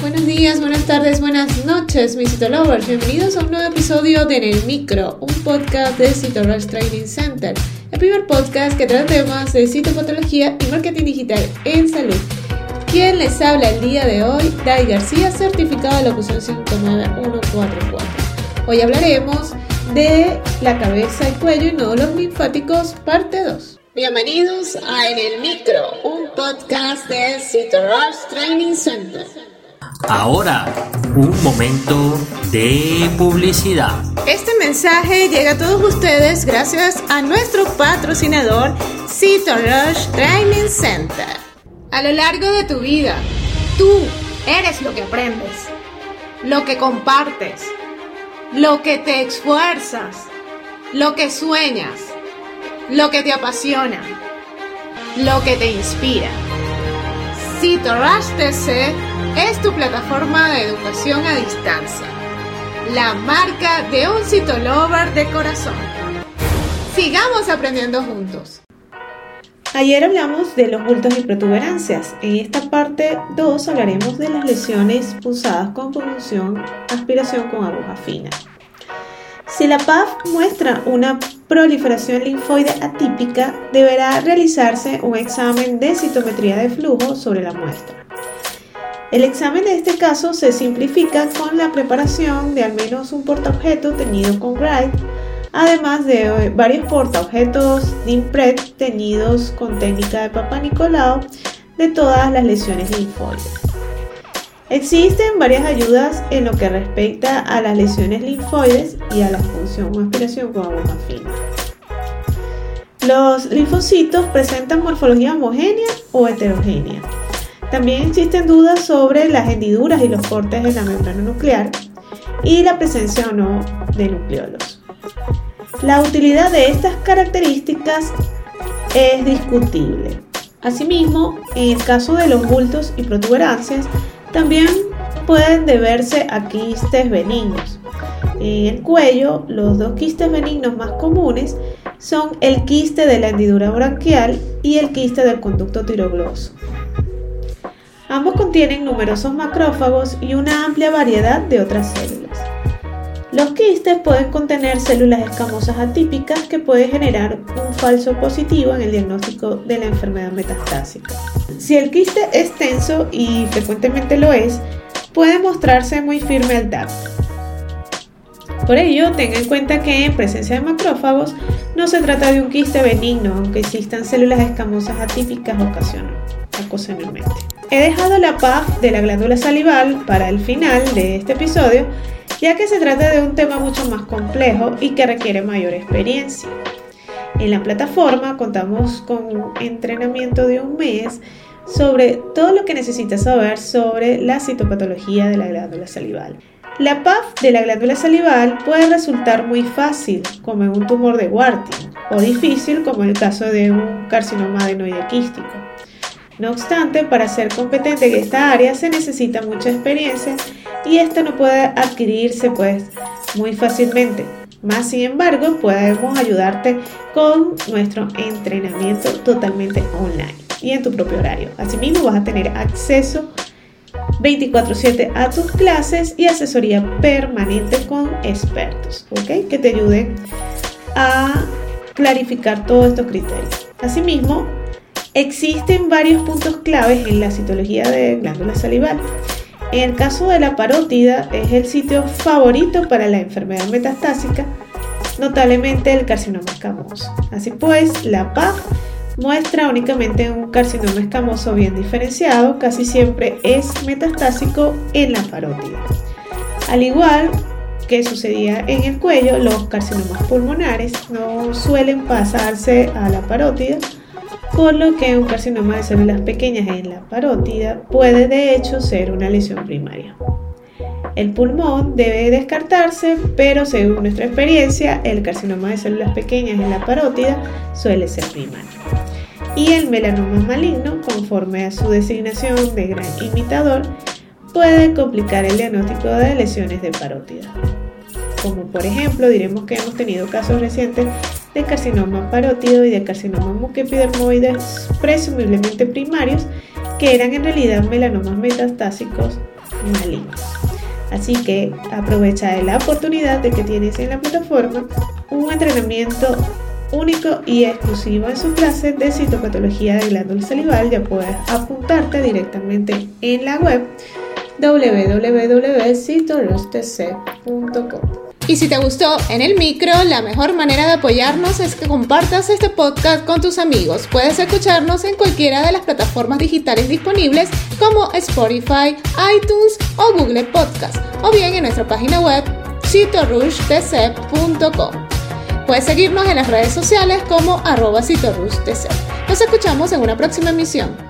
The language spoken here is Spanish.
Buenos días, buenas tardes, buenas noches, mis Citolovers. Bienvenidos a un nuevo episodio de En el Micro, un podcast de Citorush Training Center. El primer podcast que trata temas de citopatología y marketing digital en salud. Quien les habla el día de hoy, Dai García, certificado de locución 59144. Hoy hablaremos de la cabeza y cuello y nódulos linfáticos, parte 2. Bienvenidos a En el Micro, un podcast de Citorush Training Center. Ahora, un momento de publicidad. Este mensaje llega a todos ustedes gracias a nuestro patrocinador Rush Training Center. A lo largo de tu vida, tú eres lo que aprendes, lo que compartes, lo que te esfuerzas, lo que sueñas, lo que te apasiona, lo que te inspira. Rush TC es tu plataforma de educación a distancia, la marca de un citolover de corazón. Sigamos aprendiendo juntos. Ayer hablamos de los bultos y protuberancias. En esta parte 2 hablaremos de las lesiones pulsadas con punción, aspiración con aguja fina. Si la PAF muestra una proliferación linfoide atípica, deberá realizarse un examen de citometría de flujo sobre la muestra. El examen de este caso se simplifica con la preparación de al menos un portaobjeto teñido con Wright, además de varios portaobjetos DIMPRED teñidos con técnica de Papa Nicolau de todas las lesiones linfoides. Existen varias ayudas en lo que respecta a las lesiones linfoides y a la función o aspiración con aguja fina. Los linfocitos presentan morfología homogénea o heterogénea. También existen dudas sobre las hendiduras y los cortes de la membrana nuclear y la presencia o no de nucleolos. La utilidad de estas características es discutible. Asimismo, en el caso de los bultos y protuberancias, también pueden deberse a quistes benignos. En el cuello, los dos quistes benignos más comunes son el quiste de la hendidura branquial y el quiste del conducto tirogloso. Ambos contienen numerosos macrófagos y una amplia variedad de otras células. Los quistes pueden contener células escamosas atípicas que pueden generar un falso positivo en el diagnóstico de la enfermedad metastásica. Si el quiste es tenso y frecuentemente lo es, puede mostrarse muy firme al tacto. Por ello, tenga en cuenta que en presencia de macrófagos no se trata de un quiste benigno, aunque existan células escamosas atípicas ocasionalmente. He dejado la PAF de la glándula salival para el final de este episodio, ya que se trata de un tema mucho más complejo y que requiere mayor experiencia. En la plataforma contamos con un entrenamiento de un mes sobre todo lo que necesitas saber sobre la citopatología de la glándula salival. La PAF de la glándula salival puede resultar muy fácil, como en un tumor de Warthin, o difícil, como en el caso de un carcinoma adenoide quístico. No obstante, para ser competente en esta área se necesita mucha experiencia y esta no puede adquirirse pues muy fácilmente. Más sin embargo, podemos ayudarte con nuestro entrenamiento totalmente online y en tu propio horario. Asimismo, vas a tener acceso 24/7 a tus clases y asesoría permanente con expertos, ¿ok? Que te ayuden a clarificar todos estos criterios. Asimismo, Existen varios puntos claves en la citología de glándula salival. En el caso de la parótida es el sitio favorito para la enfermedad metastásica, notablemente el carcinoma escamoso. Así pues, la PAF muestra únicamente un carcinoma escamoso bien diferenciado, casi siempre es metastásico en la parótida. Al igual que sucedía en el cuello, los carcinomas pulmonares no suelen pasarse a la parótida, lo que un carcinoma de células pequeñas en la parótida puede de hecho ser una lesión primaria. El pulmón debe descartarse, pero según nuestra experiencia, el carcinoma de células pequeñas en la parótida suele ser primario. Y el melanoma maligno, conforme a su designación de gran imitador, puede complicar el diagnóstico de lesiones de parótida. Como por ejemplo, diremos que hemos tenido casos recientes de carcinoma parótido y de carcinoma mucoepidermoides presumiblemente primarios, que eran en realidad melanomas metastásicos malignos. Así que aprovecha la oportunidad de que tienes en la plataforma un entrenamiento único y exclusivo en sus clases de citopatología de glándula salival. Ya puedes apuntarte directamente en la web www.citorostc.com. Y si te gustó en el micro, la mejor manera de apoyarnos es que compartas este podcast con tus amigos. Puedes escucharnos en cualquiera de las plataformas digitales disponibles como Spotify, iTunes o Google Podcast, o bien en nuestra página web citorushtc.com. Puedes seguirnos en las redes sociales como arroba Nos escuchamos en una próxima emisión.